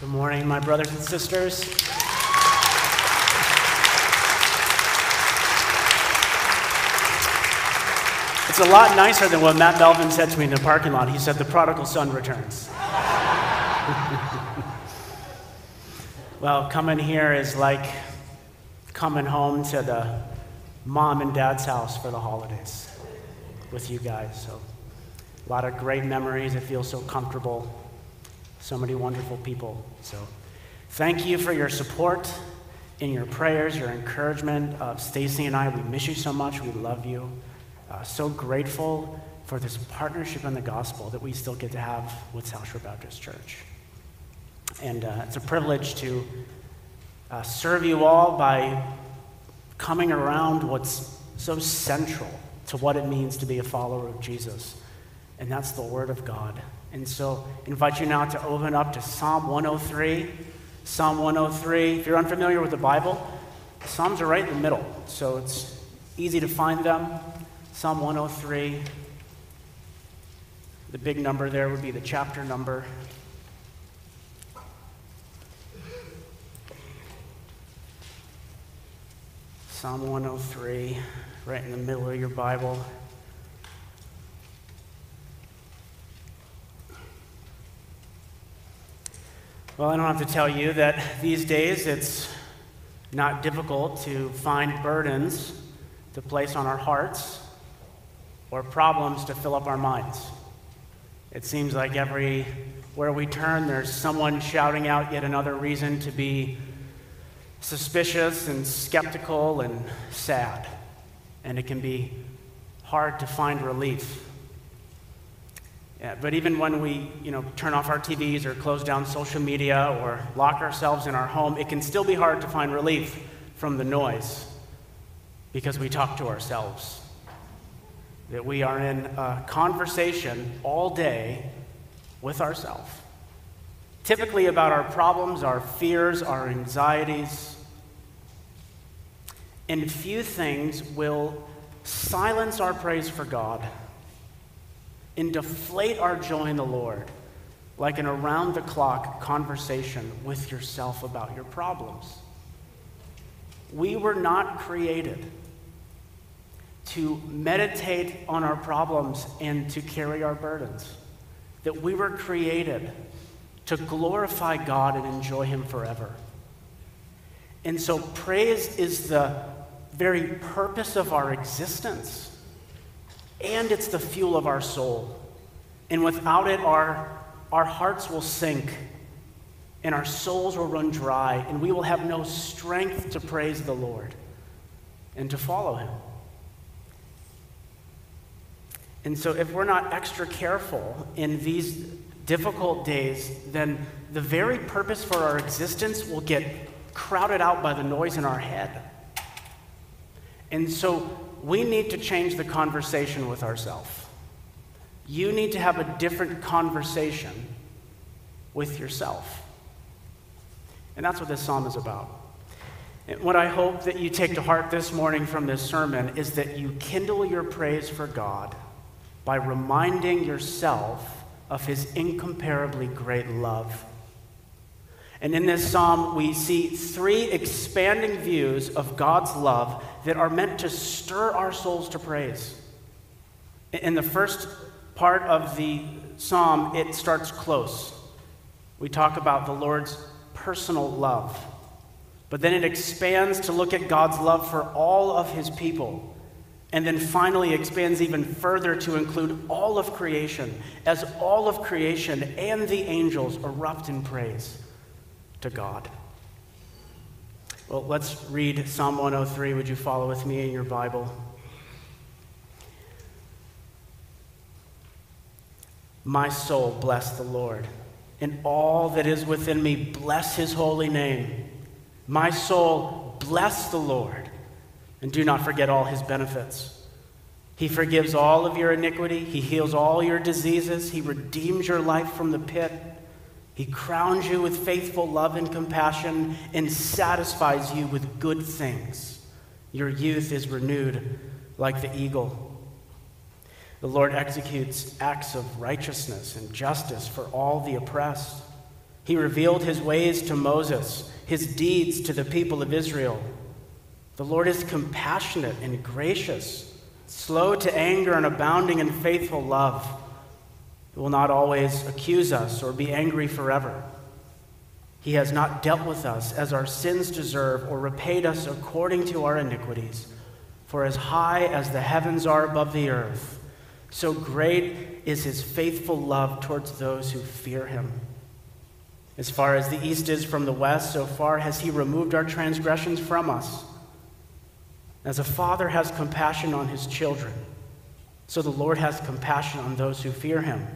Good morning, my brothers and sisters. It's a lot nicer than what Matt Melvin said to me in the parking lot. He said, The prodigal son returns. well, coming here is like coming home to the mom and dad's house for the holidays with you guys. So, a lot of great memories. It feels so comfortable. So many wonderful people. So, thank you for your support in your prayers, your encouragement of Stacy and I. We miss you so much. We love you. Uh, so grateful for this partnership in the gospel that we still get to have with South Shore Baptist Church. And uh, it's a privilege to uh, serve you all by coming around what's so central to what it means to be a follower of Jesus, and that's the Word of God. And so, I invite you now to open up to Psalm 103. Psalm 103. If you're unfamiliar with the Bible, the Psalms are right in the middle, so it's easy to find them. Psalm 103. The big number there would be the chapter number. Psalm 103, right in the middle of your Bible. Well, I don't have to tell you that these days it's not difficult to find burdens to place on our hearts or problems to fill up our minds. It seems like everywhere we turn, there's someone shouting out yet another reason to be suspicious and skeptical and sad. And it can be hard to find relief. Yeah, but even when we, you know, turn off our TVs or close down social media or lock ourselves in our home, it can still be hard to find relief from the noise because we talk to ourselves. That we are in a conversation all day with ourselves, typically about our problems, our fears, our anxieties, and few things will silence our praise for God and deflate our joy in the Lord like an around the clock conversation with yourself about your problems. We were not created to meditate on our problems and to carry our burdens, that we were created to glorify God and enjoy Him forever. And so, praise is the very purpose of our existence, and it's the fuel of our soul. And without it, our, our hearts will sink, and our souls will run dry, and we will have no strength to praise the Lord and to follow Him. And so, if we're not extra careful in these difficult days, then the very purpose for our existence will get crowded out by the noise in our head. And so we need to change the conversation with ourselves. You need to have a different conversation with yourself. And that's what this psalm is about. And what I hope that you take to heart this morning from this sermon is that you kindle your praise for God by reminding yourself of his incomparably great love and in this psalm, we see three expanding views of God's love that are meant to stir our souls to praise. In the first part of the psalm, it starts close. We talk about the Lord's personal love. But then it expands to look at God's love for all of his people. And then finally expands even further to include all of creation, as all of creation and the angels erupt in praise to God. Well, let's read Psalm 103. Would you follow with me in your Bible? My soul, bless the Lord, and all that is within me, bless his holy name. My soul, bless the Lord, and do not forget all his benefits. He forgives all of your iniquity, he heals all your diseases, he redeems your life from the pit. He crowns you with faithful love and compassion and satisfies you with good things. Your youth is renewed like the eagle. The Lord executes acts of righteousness and justice for all the oppressed. He revealed his ways to Moses, his deeds to the people of Israel. The Lord is compassionate and gracious, slow to anger and abounding in faithful love. He will not always accuse us or be angry forever. He has not dealt with us as our sins deserve or repaid us according to our iniquities. For as high as the heavens are above the earth, so great is his faithful love towards those who fear him. As far as the east is from the west, so far has he removed our transgressions from us. As a father has compassion on his children, so the Lord has compassion on those who fear him.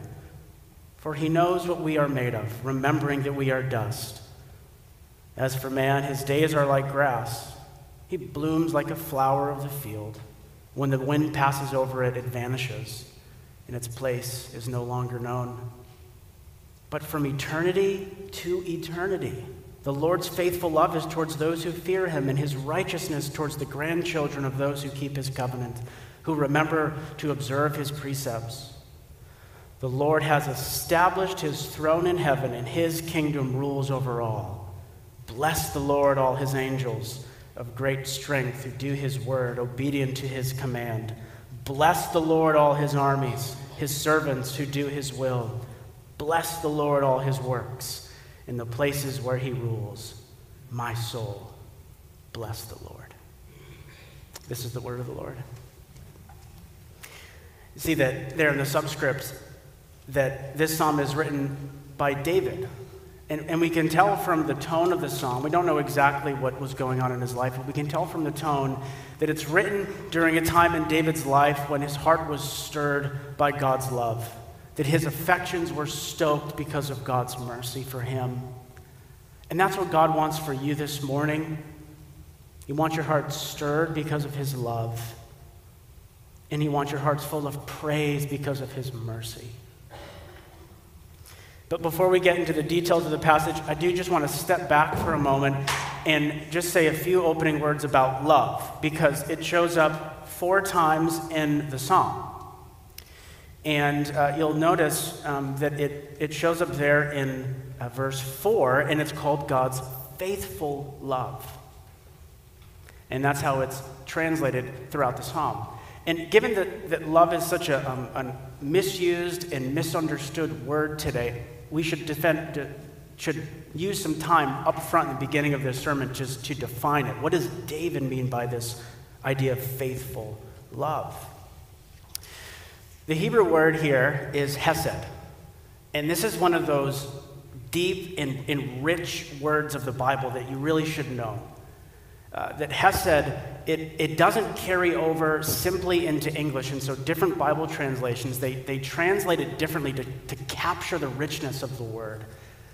For he knows what we are made of, remembering that we are dust. As for man, his days are like grass. He blooms like a flower of the field. When the wind passes over it, it vanishes, and its place is no longer known. But from eternity to eternity, the Lord's faithful love is towards those who fear him, and his righteousness towards the grandchildren of those who keep his covenant, who remember to observe his precepts. The Lord has established his throne in heaven, and his kingdom rules over all. Bless the Lord, all his angels of great strength who do his word, obedient to his command. Bless the Lord, all his armies, his servants who do his will. Bless the Lord, all his works in the places where he rules. My soul, bless the Lord. This is the word of the Lord. You see that there in the subscripts that this psalm is written by David. And, and we can tell from the tone of the psalm, we don't know exactly what was going on in his life, but we can tell from the tone that it's written during a time in David's life when his heart was stirred by God's love that his affections were stoked because of God's mercy for him. And that's what God wants for you this morning. He wants your heart stirred because of his love. And he wants your hearts full of praise because of his mercy. But before we get into the details of the passage, I do just want to step back for a moment and just say a few opening words about love because it shows up four times in the psalm. And uh, you'll notice um, that it, it shows up there in uh, verse 4, and it's called God's faithful love. And that's how it's translated throughout the psalm. And given that, that love is such a, um, a misused and misunderstood word today, we should, defend, should use some time up front in the beginning of this sermon just to define it. What does David mean by this idea of faithful love? The Hebrew word here is hesed. And this is one of those deep and, and rich words of the Bible that you really should know. Uh, that Hesed, it, it doesn't carry over simply into English. And so different Bible translations, they, they translate it differently to, to capture the richness of the word.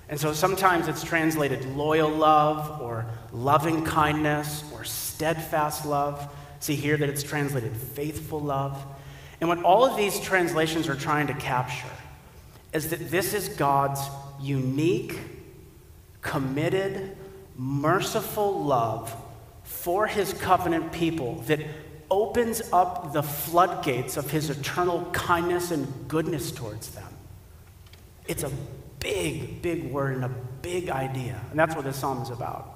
And so sometimes it's translated loyal love or loving kindness or steadfast love. See here that it's translated faithful love. And what all of these translations are trying to capture is that this is God's unique, committed, merciful love for his covenant people that opens up the floodgates of his eternal kindness and goodness towards them. It's a big, big word and a big idea. And that's what this psalm is about.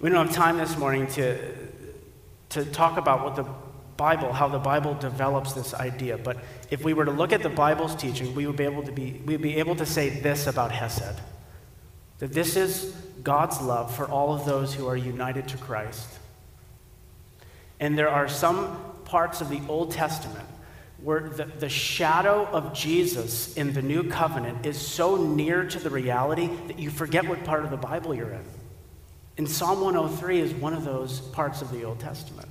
We don't have time this morning to, to talk about what the Bible, how the Bible develops this idea. But if we were to look at the Bible's teaching, we would be able to be, we'd be able to say this about Hesed. That this is God's love for all of those who are united to Christ. And there are some parts of the Old Testament where the, the shadow of Jesus in the new covenant is so near to the reality that you forget what part of the Bible you're in. And Psalm 103 is one of those parts of the Old Testament.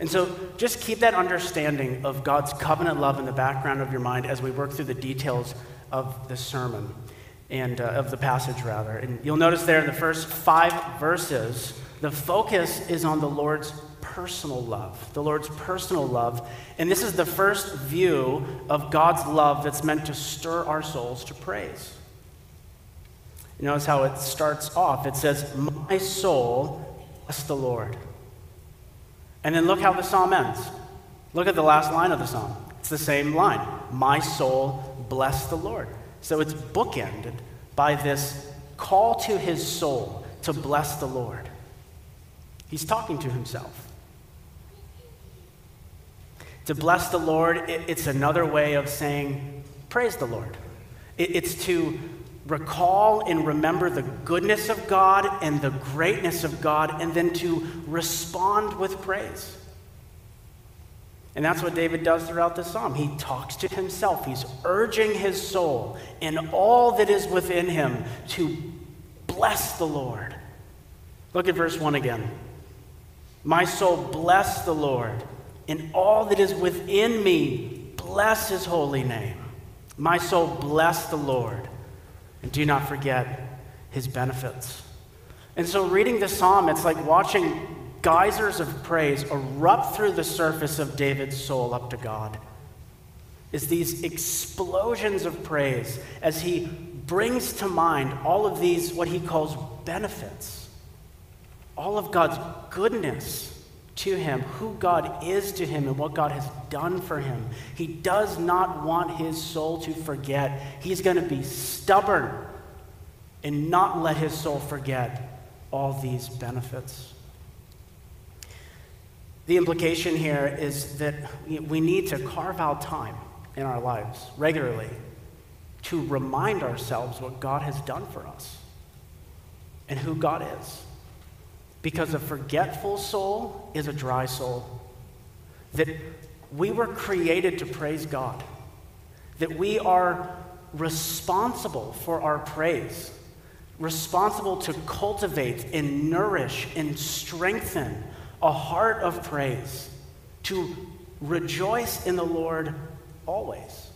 And so just keep that understanding of God's covenant love in the background of your mind as we work through the details of the sermon and uh, of the passage, rather. And you'll notice there in the first five verses, the focus is on the Lord's personal love, the Lord's personal love. And this is the first view of God's love that's meant to stir our souls to praise. You notice how it starts off. It says, My soul, bless the Lord. And then look how the psalm ends. Look at the last line of the psalm. It's the same line My soul, bless the Lord. So it's bookended by this call to his soul to bless the Lord. He's talking to himself. To bless the Lord, it's another way of saying, praise the Lord. It's to recall and remember the goodness of God and the greatness of God, and then to respond with praise. And that's what David does throughout the psalm. He talks to himself, he's urging his soul and all that is within him to bless the Lord. Look at verse 1 again. My soul, bless the Lord, and all that is within me, bless his holy name. My soul, bless the Lord, and do not forget his benefits. And so, reading the psalm, it's like watching geysers of praise erupt through the surface of David's soul up to God. Is these explosions of praise as he brings to mind all of these, what he calls benefits, all of God's goodness to him, who God is to him, and what God has done for him. He does not want his soul to forget. He's going to be stubborn and not let his soul forget all these benefits. The implication here is that we need to carve out time in our lives regularly to remind ourselves what God has done for us and who God is. Because a forgetful soul is a dry soul. That we were created to praise God, that we are responsible for our praise, responsible to cultivate and nourish and strengthen a heart of praise, to rejoice in the Lord always.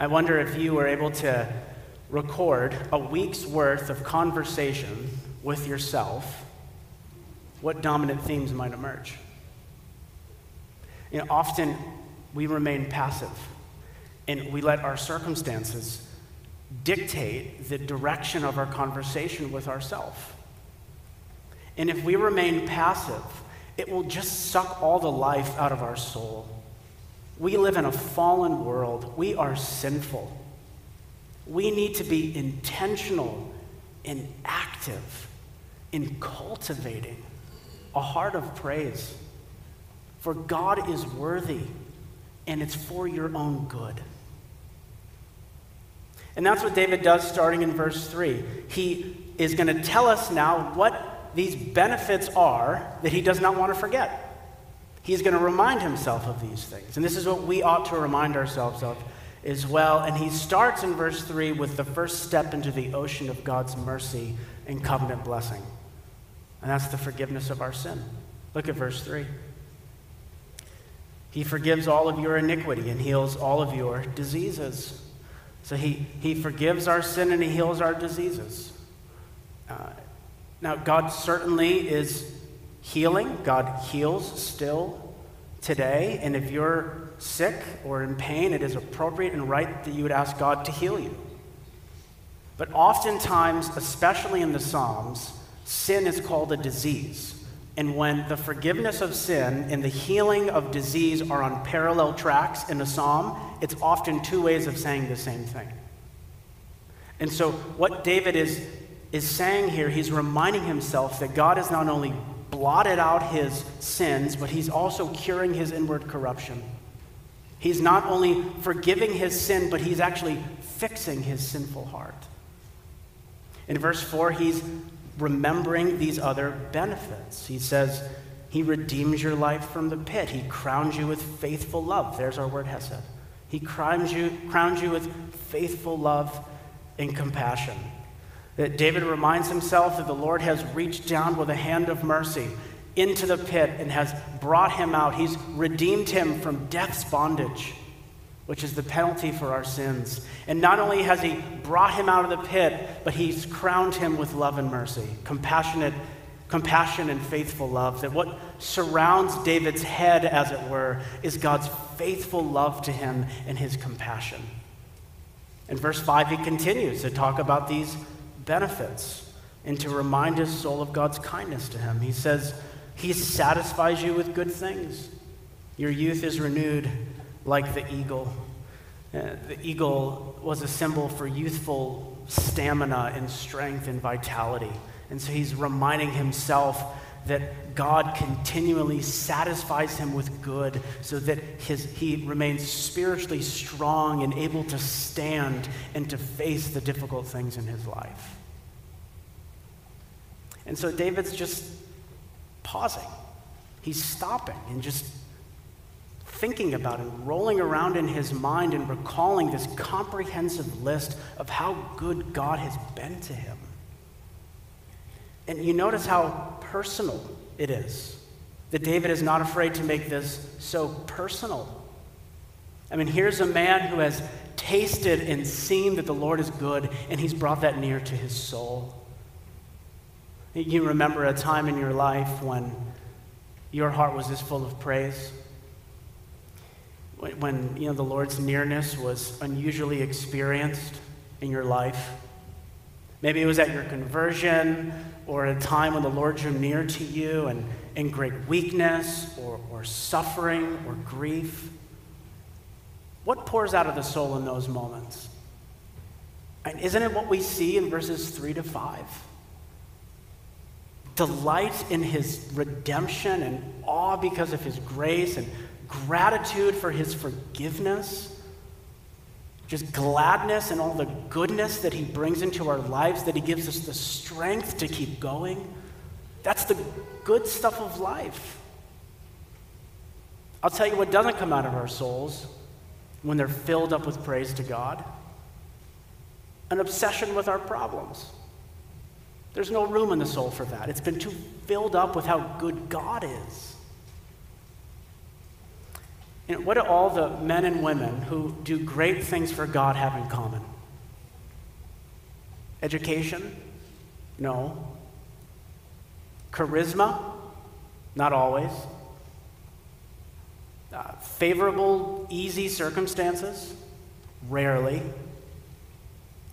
I wonder if you were able to record a week's worth of conversation with yourself, what dominant themes might emerge? You know, often we remain passive and we let our circumstances dictate the direction of our conversation with ourselves. And if we remain passive, it will just suck all the life out of our soul. We live in a fallen world. We are sinful. We need to be intentional and active in cultivating a heart of praise. For God is worthy, and it's for your own good. And that's what David does starting in verse 3. He is going to tell us now what these benefits are that he does not want to forget. He's going to remind himself of these things. And this is what we ought to remind ourselves of as well. And he starts in verse 3 with the first step into the ocean of God's mercy and covenant blessing. And that's the forgiveness of our sin. Look at verse 3. He forgives all of your iniquity and heals all of your diseases. So he, he forgives our sin and he heals our diseases. Uh, now, God certainly is healing. God heals still today. And if you're sick or in pain, it is appropriate and right that you would ask God to heal you. But oftentimes, especially in the Psalms, sin is called a disease. And when the forgiveness of sin and the healing of disease are on parallel tracks in a psalm, it's often two ways of saying the same thing. And so, what David is is saying here, he's reminding himself that God has not only blotted out his sins, but he's also curing his inward corruption. He's not only forgiving his sin, but he's actually fixing his sinful heart. In verse 4, he's remembering these other benefits. He says, He redeems your life from the pit. He crowns you with faithful love. There's our word, Hesed. He crowns you, crowns you with faithful love and compassion. That David reminds himself that the Lord has reached down with a hand of mercy into the pit and has brought him out. He's redeemed him from death's bondage, which is the penalty for our sins. And not only has he brought him out of the pit, but he's crowned him with love and mercy, compassionate compassion and faithful love. That what surrounds David's head, as it were, is God's faithful love to him and his compassion. In verse 5, he continues to talk about these benefits and to remind his soul of God's kindness to him. He says, He satisfies you with good things. Your youth is renewed like the eagle. Uh, the eagle was a symbol for youthful stamina and strength and vitality. And so he's reminding himself that God continually satisfies him with good so that his, he remains spiritually strong and able to stand and to face the difficult things in his life. And so David's just pausing. He's stopping and just thinking about and rolling around in his mind and recalling this comprehensive list of how good God has been to him. And you notice how personal it is. That David is not afraid to make this so personal. I mean, here's a man who has tasted and seen that the Lord is good, and he's brought that near to his soul. You remember a time in your life when your heart was this full of praise? When, you know, the Lord's nearness was unusually experienced in your life? Maybe it was at your conversion or at a time when the Lord drew near to you and in great weakness or, or suffering or grief. What pours out of the soul in those moments? And isn't it what we see in verses 3 to 5? Delight in his redemption and awe because of his grace and gratitude for his forgiveness just gladness and all the goodness that He brings into our lives, that He gives us the strength to keep going. That's the good stuff of life. I'll tell you what doesn't come out of our souls when they're filled up with praise to God an obsession with our problems. There's no room in the soul for that. It's been too filled up with how good God is. You know, what do all the men and women who do great things for God have in common? Education? No. Charisma? Not always. Uh, favorable, easy circumstances? Rarely.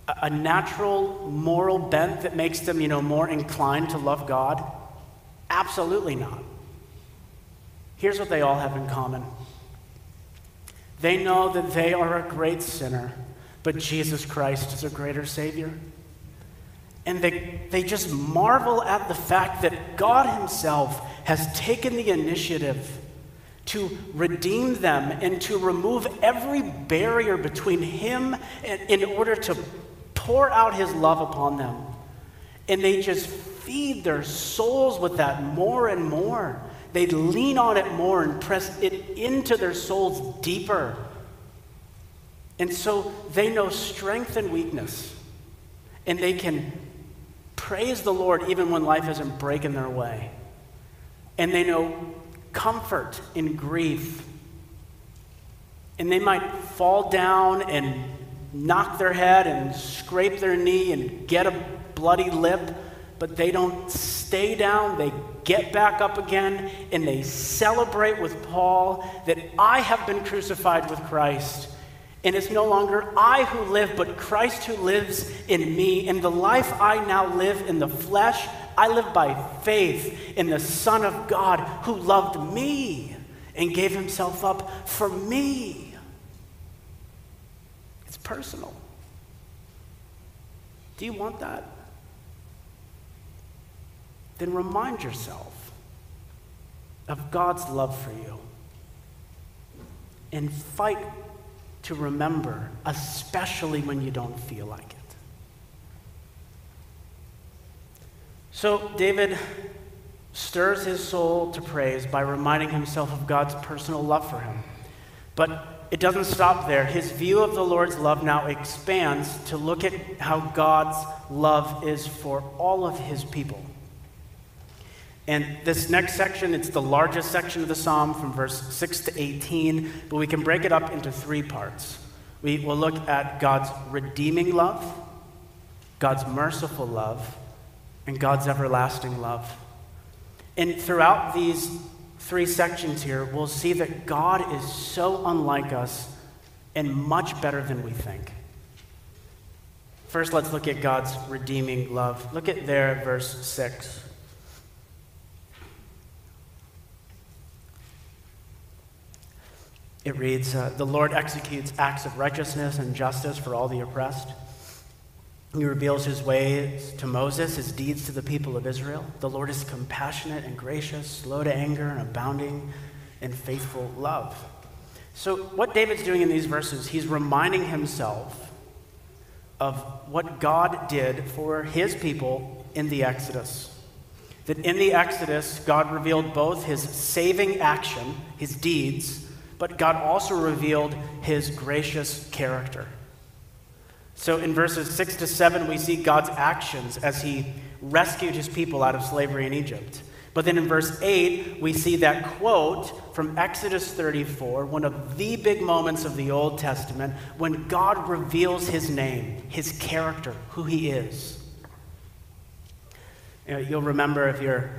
A, a natural moral bent that makes them, you know, more inclined to love God? Absolutely not. Here's what they all have in common they know that they are a great sinner, but Jesus Christ is a greater Savior. And they, they just marvel at the fact that God Himself has taken the initiative to redeem them and to remove every barrier between Him and, in order to pour out His love upon them. And they just feed their souls with that more and more. They'd lean on it more and press it into their souls deeper. And so they know strength and weakness. And they can praise the Lord even when life isn't breaking their way. And they know comfort in grief. And they might fall down and knock their head and scrape their knee and get a bloody lip, but they don't stay down. They get back up again and they celebrate with Paul that I have been crucified with Christ. And it's no longer I who live, but Christ who lives in me. In the life I now live in the flesh, I live by faith in the Son of God who loved me and gave himself up for me. It's personal. Do you want that? Then remind yourself of God's love for you and fight to remember, especially when you don't feel like it. So, David stirs his soul to praise by reminding himself of God's personal love for him. But it doesn't stop there. His view of the Lord's love now expands to look at how God's love is for all of his people. And this next section, it's the largest section of the psalm from verse 6 to 18, but we can break it up into three parts. We will look at God's redeeming love, God's merciful love, and God's everlasting love. And throughout these three sections here, we'll see that God is so unlike us and much better than we think. First, let's look at God's redeeming love. Look at there, verse 6. It reads uh, The Lord executes acts of righteousness and justice for all the oppressed. He reveals his ways to Moses, his deeds to the people of Israel. The Lord is compassionate and gracious, slow to anger, and abounding in faithful love. So, what David's doing in these verses, he's reminding himself of what God did for his people in the Exodus. That in the Exodus, God revealed both his saving action, his deeds, but God also revealed his gracious character. So in verses 6 to 7, we see God's actions as he rescued his people out of slavery in Egypt. But then in verse 8, we see that quote from Exodus 34, one of the big moments of the Old Testament, when God reveals his name, his character, who he is. You you'll remember if you're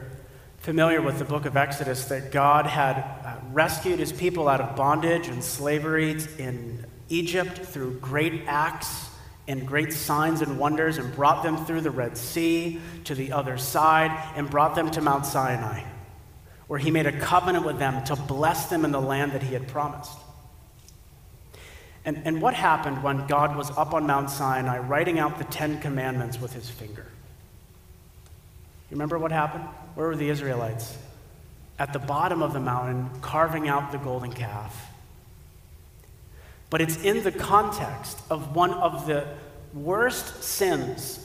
familiar with the book of Exodus that God had uh, rescued his people out of bondage and slavery in Egypt through great acts and great signs and wonders and brought them through the Red Sea to the other side and brought them to Mount Sinai, where he made a covenant with them to bless them in the land that he had promised. And, and what happened when God was up on Mount Sinai writing out the Ten Commandments with his finger? You remember what happened? Where were the Israelites? At the bottom of the mountain, carving out the golden calf but it's in the context of one of the worst sins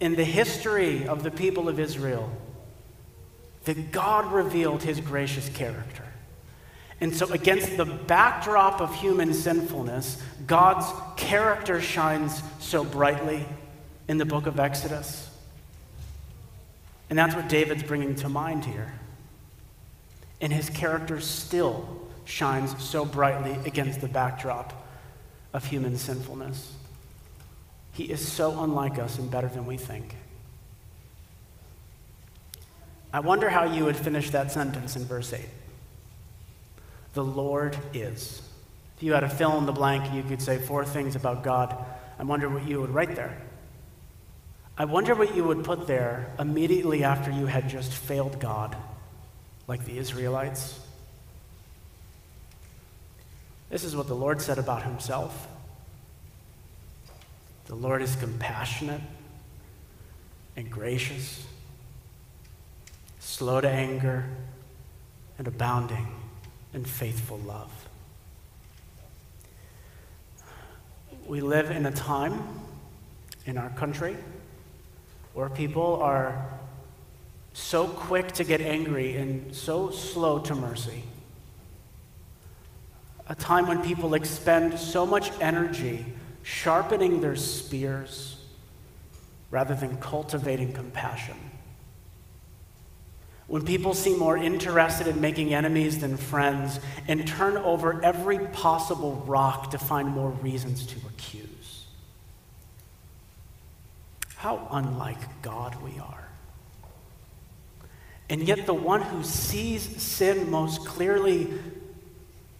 in the history of the people of Israel that God revealed his gracious character. And so, against the backdrop of human sinfulness, God's character shines so brightly in the book of Exodus. And that's what David's bringing to mind here. And his character still shines so brightly against the backdrop of human sinfulness. He is so unlike us and better than we think. I wonder how you would finish that sentence in verse 8. The Lord is. If you had a fill in the blank, you could say four things about God. I wonder what you would write there. I wonder what you would put there immediately after you had just failed God, like the Israelites. This is what the Lord said about himself. The Lord is compassionate and gracious, slow to anger, and abounding in faithful love. We live in a time in our country where people are so quick to get angry and so slow to mercy a time when people expend so much energy sharpening their spears rather than cultivating compassion. When people seem more interested in making enemies than friends and turn over every possible rock to find more reasons to accuse. How unlike God we are. And yet, the one who sees sin most clearly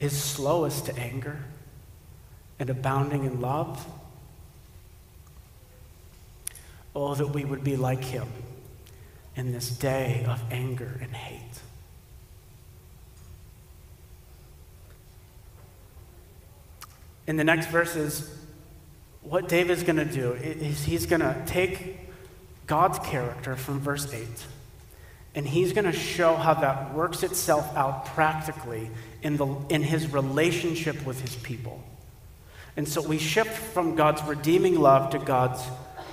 is slowest to anger and abounding in love. Oh, that we would be like him in this day of anger and hate. In the next verses, what David's going to do is he's going to take God's character from verse 8 and he's going to show how that works itself out practically in, the, in his relationship with his people. And so we shift from God's redeeming love to God's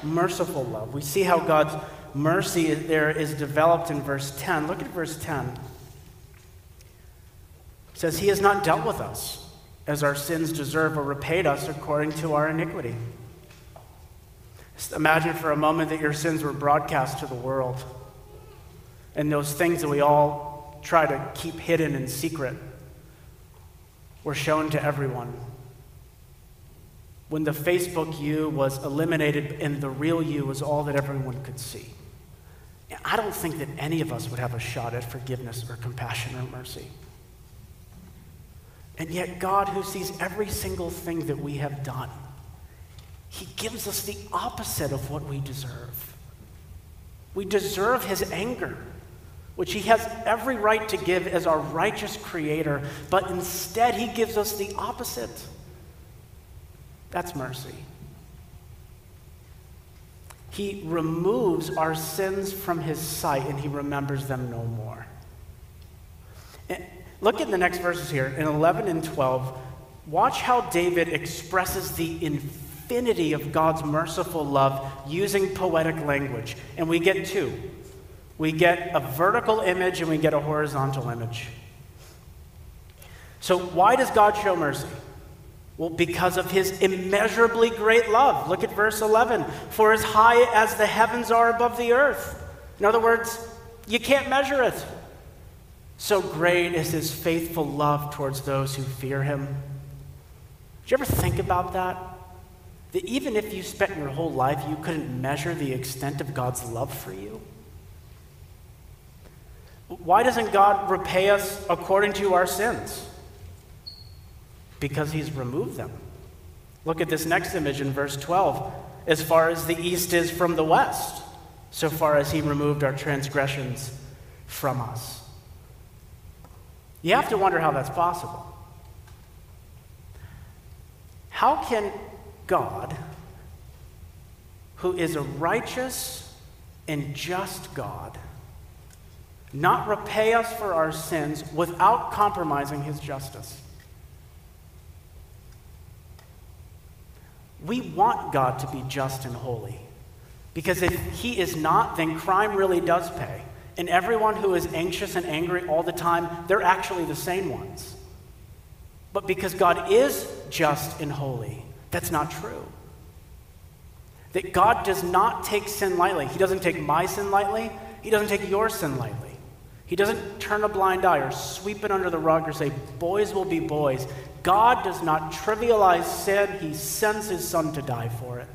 merciful love. We see how God's mercy there is developed in verse 10. Look at verse 10. It says, He has not dealt with us as our sins deserve or repaid us according to our iniquity. Just imagine for a moment that your sins were broadcast to the world and those things that we all try to keep hidden in secret were shown to everyone. When the Facebook you was eliminated and the real you was all that everyone could see. I don't think that any of us would have a shot at forgiveness or compassion or mercy. And yet, God, who sees every single thing that we have done, He gives us the opposite of what we deserve. We deserve His anger. which he has every right to give as our righteous creator, but instead he gives us the opposite. That's mercy. He removes our sins from his sight and he remembers them no more. Look at the next verses here in 11 and 12. Watch how David expresses the infinity of God's merciful love using poetic language. And we get two we get a vertical image and we get a horizontal image. So, why does God show mercy? Well, because of his immeasurably great love. Look at verse 11. For as high as the heavens are above the earth. In other words, you can't measure it. So great is his faithful love towards those who fear him. Did you ever think about that? That even if you spent your whole life, you couldn't measure the extent of God's love for you? Why doesn't God repay us according to our sins? Because He's removed them. Look at this next image in verse 12. As far as the east is from the west, so far as He removed our transgressions from us. You have to wonder how that's possible. How can God, who is a righteous and just God, not repay us for our sins without compromising his justice. We want God to be just and holy. Because if he is not, then crime really does pay. And everyone who is anxious and angry all the time, they're actually the same ones. But because God is just and holy, that's not true. That God does not take sin lightly. He doesn't take my sin lightly, He doesn't take your sin lightly. He doesn't turn a blind eye or sweep it under the rug or say, boys will be boys. God does not trivialize sin, He sends His Son to die for it.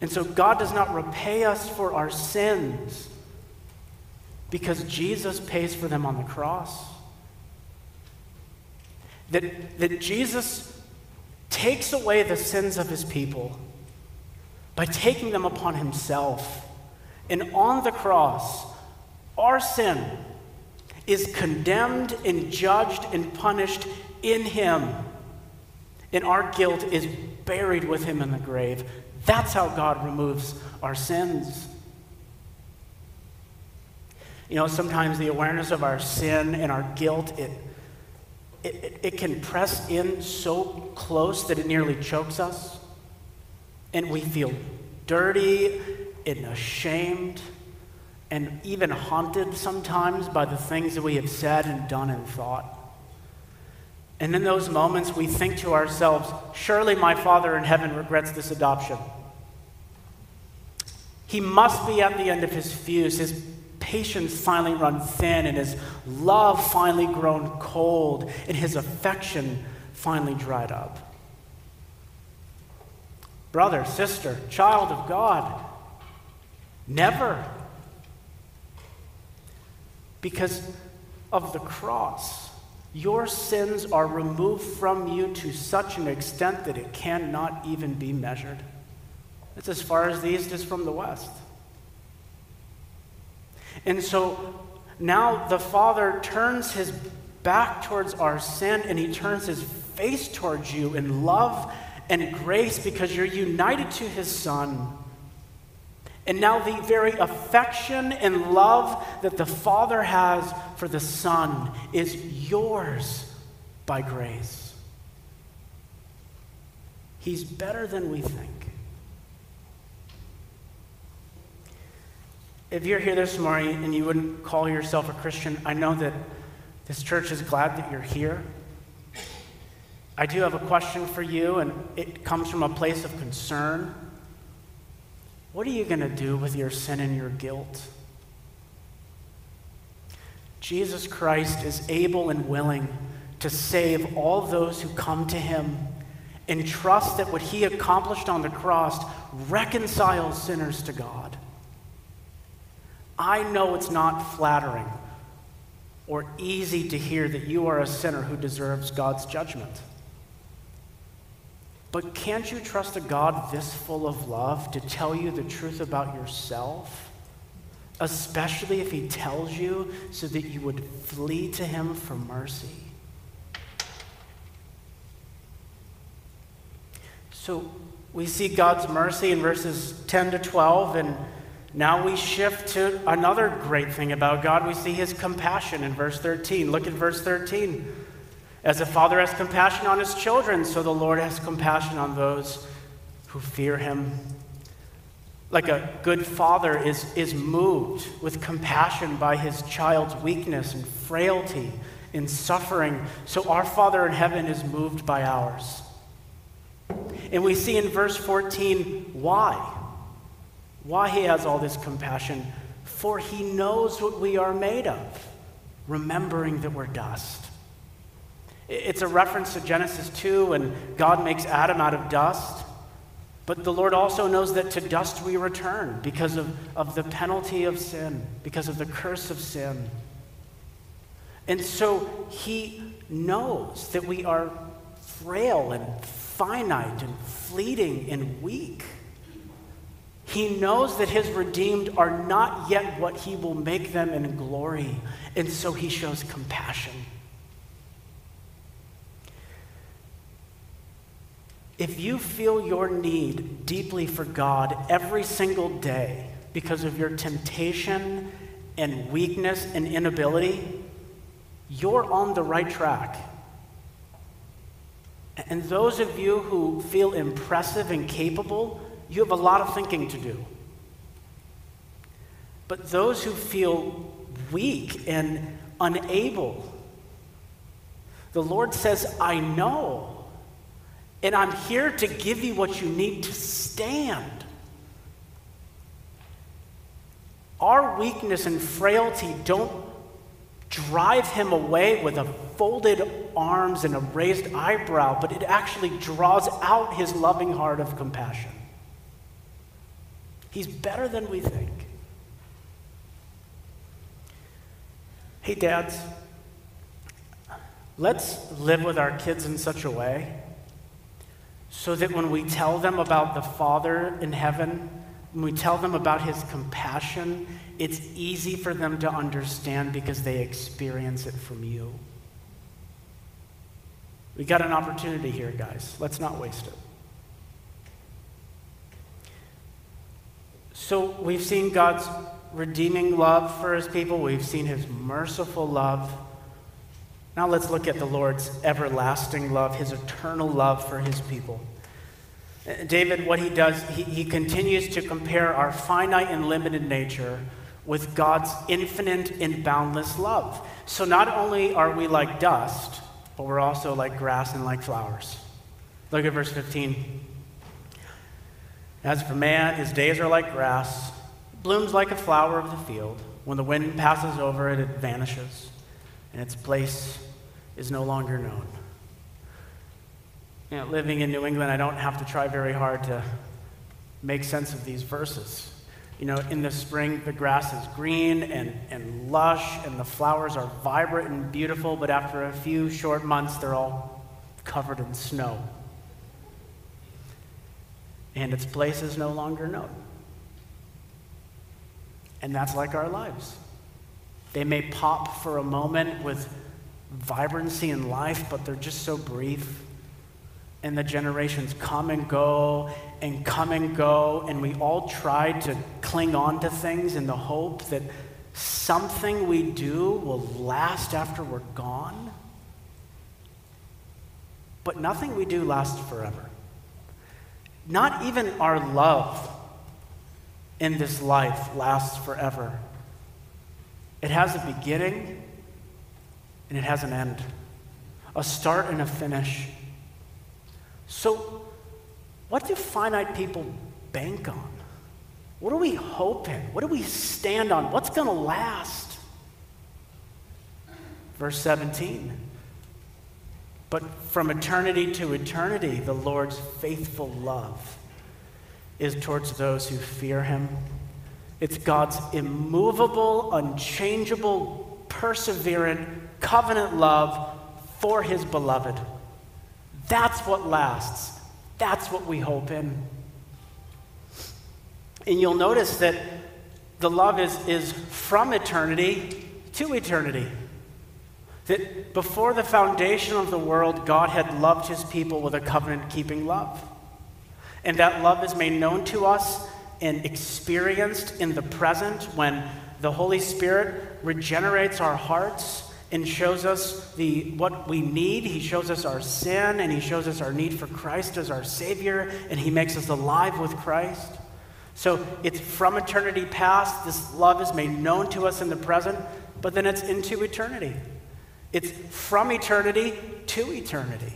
And so God does not repay us for our sins because Jesus pays for them on the cross. That, that Jesus takes away the sins of his people by taking them upon himself. And on the cross, our sin is condemned and judged and punished in Him. And our guilt is buried with Him in the grave. That's how God removes our sins. You know, sometimes the awareness of our sin and our guilt, it, it, it can press in so close that it nearly chokes us. And we feel dirty and ashamed and even haunted sometimes by the things that we have said and done and thought. And in those moments, we think to ourselves, surely my Father in heaven regrets this adoption. He must be at the end of his fuse. His patience finally run thin, and his love finally grown cold, and his affection finally dried up. Brother, sister, child of God, never because of the cross. Your sins are removed from you to such an extent that it cannot even be measured. It's as far as the east is from the west. And so now the Father turns his back towards our sin and he turns his face towards you in love and grace because you're united to his Son. And now, the very affection and love that the Father has for the Son is yours by grace. He's better than we think. If you're here this morning and you wouldn't call yourself a Christian, I know that this church is glad that you're here. I do have a question for you, and it comes from a place of concern. What are you going to do with your sin and your guilt? Jesus Christ is able and willing to save all those who come to him and trust that what he accomplished on the cross reconciles sinners to God. I know it's not flattering or easy to hear that you are a sinner who deserves God's judgment. But can't you trust a God this full of love to tell you the truth about yourself? especially if he tells you so that you would flee to him for mercy. So we see God's mercy in verses 10 to 12, and now we shift to another great thing about God. We see his compassion in verse 13. Look at verse 13. As a father has compassion on his children, so the Lord has compassion on those who fear him like a good father is, is moved with compassion by his child's weakness and frailty and suffering, so our Father in heaven is moved by ours. And we see in verse 14 why. Why he has all this compassion. For he knows what we are made of, remembering that we're dust. It's a reference to Genesis 2 when God makes Adam out of dust. But the Lord also knows that to dust we return because of, of the penalty of sin, because of the curse of sin. And so he knows that we are frail and finite and fleeting and weak. He knows that his redeemed are not yet what he will make them in glory. And so he shows compassion. If you feel your need deeply for God every single day because of your temptation and weakness and inability, you're on the right track. And those of you who feel impressive and capable, you have a lot of thinking to do. But those who feel weak and unable, the Lord says, I know and I'm here to give you what you need to stand. Our weakness and frailty don't drive him away with a folded arms and a raised eyebrow, but it actually draws out his loving heart of compassion. He's better than we think. Hey, dads, let's live with our kids in such a way so that when we tell them about the Father in heaven, when we tell them about his compassion, it's easy for them to understand because they experience it from you. We got an opportunity here, guys. Let's not waste it. So we've seen God's redeeming love for his people, we've seen his merciful love. Now let's look at the Lord's everlasting love, his eternal love for his people. Uh, David, what he does, he, he continues to compare our finite and limited nature with God's infinite and boundless love. So not only are we like dust, but we're also like grass and like flowers. Look at verse 15. As for man, his days are like grass, blooms like a flower of the field. When the wind passes over it, it vanishes, and its place is no longer known. You know, living in New England, I don't have to try very hard to make sense of these verses. You know, in the spring, the grass is green and, and lush, and the flowers are vibrant and beautiful, but after a few short months, they're all covered in snow. And its place is no longer known. And that's like our lives. They may pop for a moment with vibrancy in life, but they're just so brief. And the generations come and go and come and go, and we all try to cling on to things in the hope that something we do will last after we're gone. But nothing we do lasts forever. Not even our love in this life lasts forever. It has a beginning and it has an end, a start and a finish. So, what do finite people bank on? What do we hope in? What do we stand on? What's going to last? Verse 17. But from eternity to eternity, the Lord's faithful love is towards those who fear him. It's God's immovable, unchangeable, perseverant, covenant love for his beloved. That's what lasts. That's what we hope in. And you'll notice that the love is, is from eternity to eternity. That before the foundation of the world, God had loved his people with a covenant keeping love. And that love is made known to us and experienced in the present when the Holy Spirit regenerates our hearts and shows us the, what we need. He shows us our sin and he shows us our need for Christ as our Savior, and he makes us alive with Christ. So it's from eternity past, this love is made known to us in the present, but then it's into eternity. It's from eternity to eternity.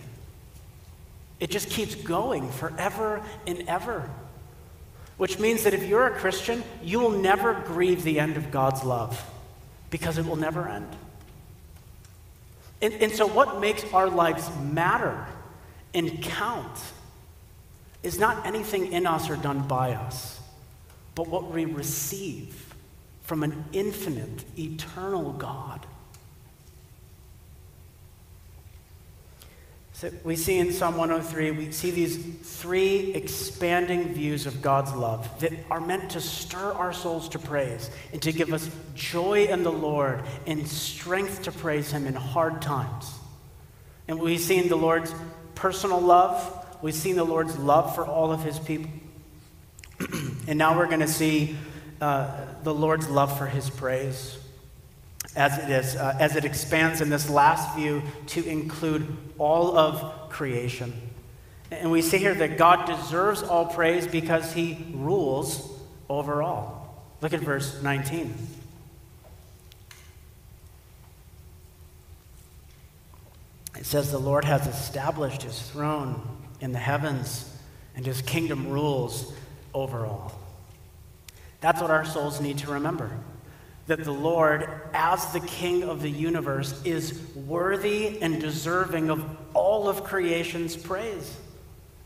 It just keeps going forever and ever. Which means that if you're a Christian, you will never grieve the end of God's love because it will never end. And, and so, what makes our lives matter and count is not anything in us or done by us, but what we receive from an infinite, eternal God. So we see in Psalm 103, we see these three expanding views of God's love that are meant to stir our souls to praise and to give us joy in the Lord and strength to praise Him in hard times. And we've seen the Lord's personal love, we've seen the Lord's love for all of His people. and now we're going to see uh, the Lord's love for His praise as it is, uh, as it expands in this last view to include all of creation. And we see here that God deserves all praise because he rules over all. Look at verse 19. It says, The Lord has established his throne in the heavens, and his kingdom rules over all. That's what our souls need to remember that the Lord, as the King of the universe, is worthy and deserving of all of creation's praise.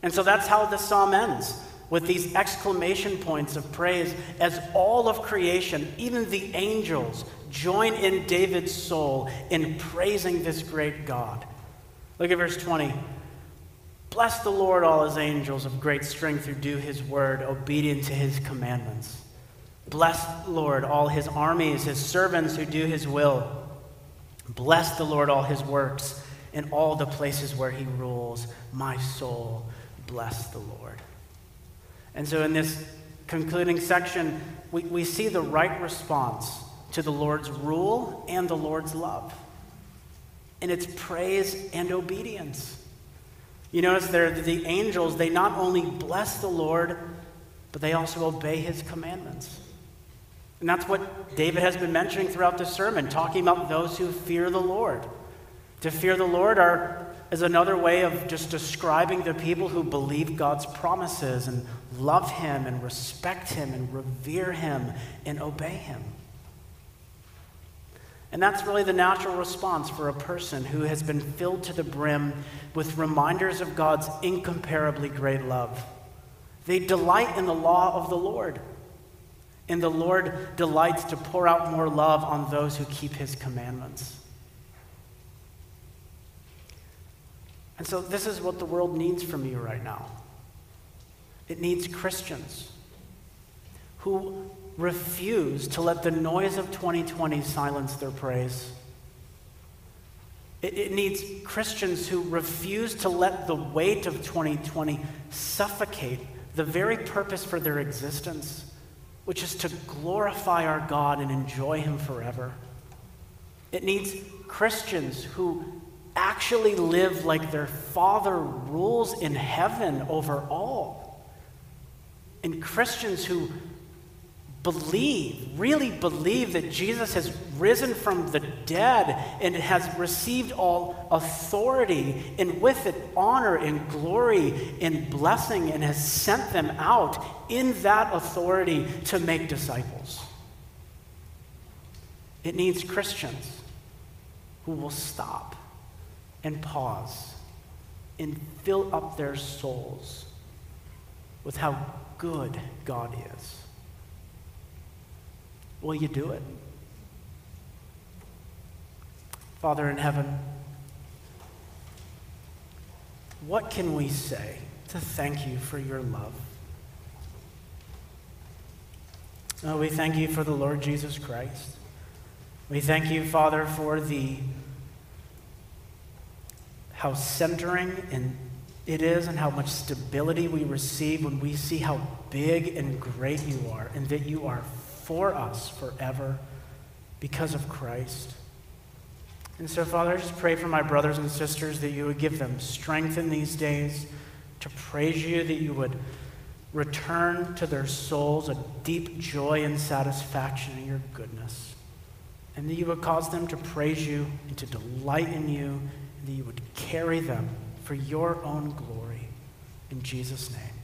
And so that's how the psalm ends with these exclamation points of praise as all of creation, even the angels, join in David's soul in praising this great God. Look at verse 20. Bless the Lord, all his angels of great strength who do his word, obedient to his commandments. Bless, Lord, all his armies, his servants who do his will. Bless the Lord, all his works, in all the places where he rules. My soul, bless the Lord. And so, in this concluding section, we, we see the right response to the Lord's rule and the Lord's love. And it's praise and obedience. You notice there, the angels, they not only bless the Lord, but they also obey his commandments. And that's what David has been mentioning throughout this sermon, talking about those who fear the Lord. To fear the Lord are, is another way of just describing the people who believe God's promises and love Him and respect Him and revere Him and obey Him. And that's really the natural response for a person who has been filled to the brim with reminders of God's incomparably great love. They delight in the law of the Lord. And the Lord delights to pour out more love on those who keep his commandments. And so, this is what the world needs from you right now it needs Christians who refuse to let the noise of 2020 silence their praise. It, needs Christians who refuse to let the weight of 2020 suffocate the very purpose for their existence which is to glorify our God and enjoy Him forever. It needs Christians who actually live like their Father rules in heaven over all. And Christians who believe, really believe that Jesus has risen from the dead and has received all authority, and with it, honor and glory and blessing, and has sent them out in that authority to make disciples. It needs Christians who will stop and pause and fill up their souls with how good God is. Will you do it? Father in heaven, what can we say to thank you for your love? Oh, we thank you for the Lord Jesus Christ. We thank you, Father, for the how centering and it is and how much stability we receive when we see how big and great you are and that you are for us forever because of Christ. And so, Father, I just pray for my brothers and sisters that you would give them strength in these days to praise you, that you would return to their souls a deep joy and satisfaction in your goodness, and that you would cause them to praise you and to delight in you, and that you would carry them for your own glory. In Jesus' name.